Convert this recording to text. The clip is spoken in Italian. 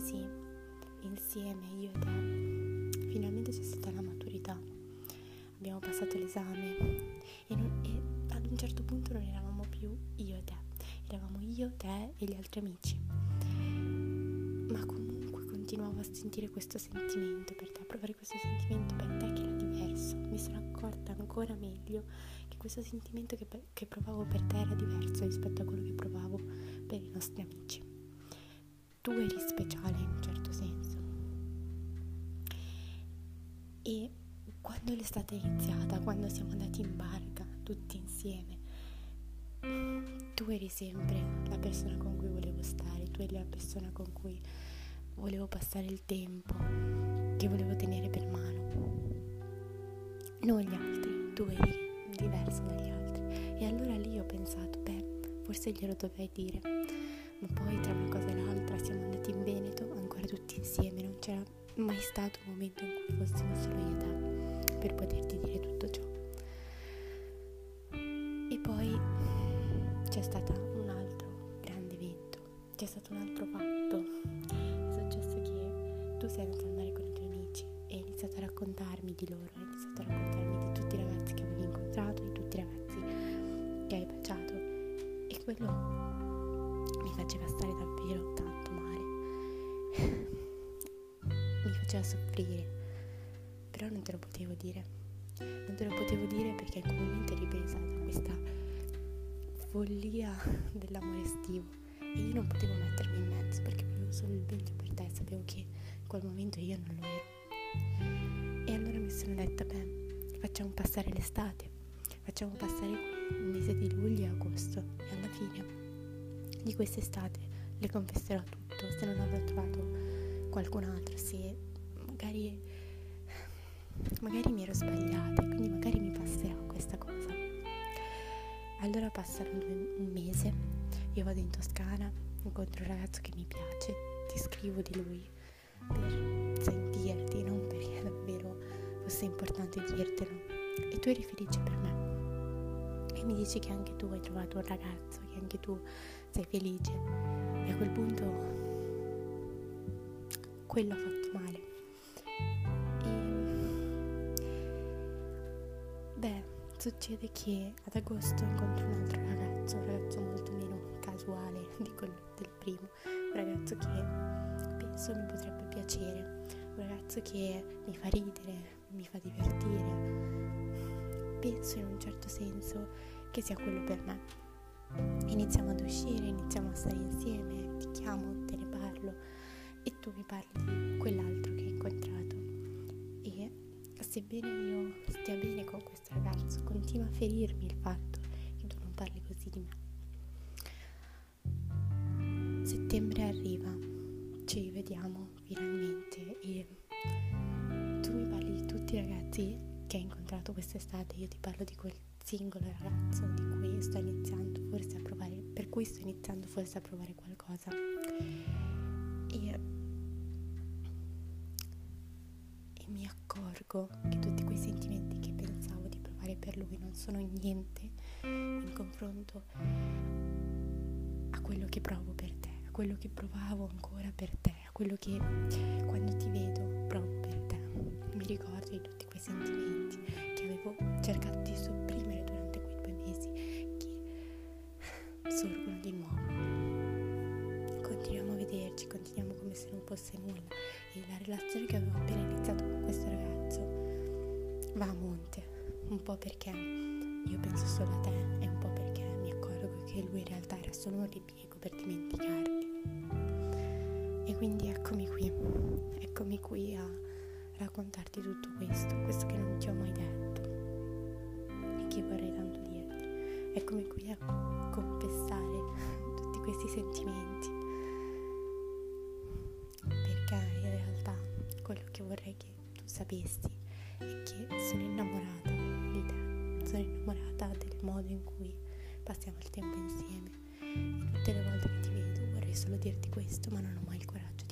mesi insieme, io e te, finalmente c'è stata la maturità. Abbiamo passato l'esame e, non, e ad un certo punto non eravamo più io e te, eravamo io, te e gli altri amici. Ma comunque continuavo a sentire questo sentimento per te, a provare questo sentimento per te che era diverso. Mi sono accorta ancora meglio che questo sentimento che, che provavo per te era diverso rispetto a quello che provavo per i nostri amici. Tu eri speciale in un certo senso. E quando l'estate è iniziata, quando siamo andati in barca tutti insieme, tu eri sempre la persona con cui volevo stare, tu eri la persona con cui volevo passare il tempo, che volevo tenere per mano. Non gli altri, tu eri diverso dagli altri. E allora lì ho pensato, beh, forse glielo dovrei dire. Ma poi tra una cosa e l'altra tutti insieme, non c'era mai stato un momento in cui fossimo solo io e te per poterti dire tutto ciò. E poi c'è stato un altro grande evento, c'è stato un altro fatto. È successo che tu sei andato ad andare con i tuoi amici e hai iniziato a raccontarmi di loro, hai iniziato a raccontarmi di tutti i ragazzi che avevi incontrato, di tutti i ragazzi che hai baciato. E quello mi faceva stare davvero tanto faceva soffrire. Però non te lo potevo dire. Non te lo potevo dire perché in quel momento eri pensata a questa follia dell'amore estivo e io non potevo mettermi in mezzo perché volevo solo il meglio per te, sapevo che in quel momento io non lo ero. E allora mi sono detta, beh, facciamo passare l'estate, facciamo passare il mese di luglio e agosto e alla fine di quest'estate le confesserò tutto, se non avrò trovato qualcun altro, se magari, magari mi ero sbagliata, quindi magari mi passerà questa cosa. Allora passano un mese, io vado in Toscana, incontro un ragazzo che mi piace, ti scrivo di lui per sentirti, non perché davvero fosse importante dirtelo. E tu eri felice per me. E mi dici che anche tu hai trovato un ragazzo, che anche tu sei felice. E a quel punto quello ha fatto male. Beh, succede che ad agosto incontro un altro ragazzo, un ragazzo molto meno casuale di quello del primo, un ragazzo che penso mi potrebbe piacere, un ragazzo che mi fa ridere, mi fa divertire. Penso in un certo senso che sia quello per me. Iniziamo ad uscire, iniziamo a stare insieme, ti chiamo, te ne parlo e tu mi parli di quell'altro che. E sebbene io stia bene con questo ragazzo, continua a ferirmi il fatto che tu non parli così di me. Settembre arriva, ci rivediamo finalmente e tu mi parli di tutti i ragazzi che hai incontrato quest'estate, io ti parlo di quel singolo ragazzo di cui sto iniziando forse a provare, per cui sto iniziando forse a provare qualcosa. E, mi accorgo che tutti quei sentimenti che pensavo di provare per lui non sono niente in confronto a quello che provo per te, a quello che provavo ancora per te, a quello che quando ti vedo provo per te. Mi ricordo di tutti quei sentimenti che avevo cercato di sopprimere durante quei due mesi che sorgono di nuovo. Continuiamo a vederci, continuiamo come se non fosse nulla e la relazione che avevo appena iniziato con questo ragazzo va a monte, un po' perché io penso solo a te e un po' perché mi accorgo che lui in realtà era solo un ripiego per dimenticarti. E quindi eccomi qui, eccomi qui a raccontarti tutto questo, questo che non ti ho mai detto e che vorrei tanto dirti. Eccomi qui a confessare tutti questi sentimenti sapessi è che sono innamorata di te, sono innamorata del modo in cui passiamo il tempo insieme. E tutte le volte che ti vedo vorrei solo dirti questo ma non ho mai il coraggio di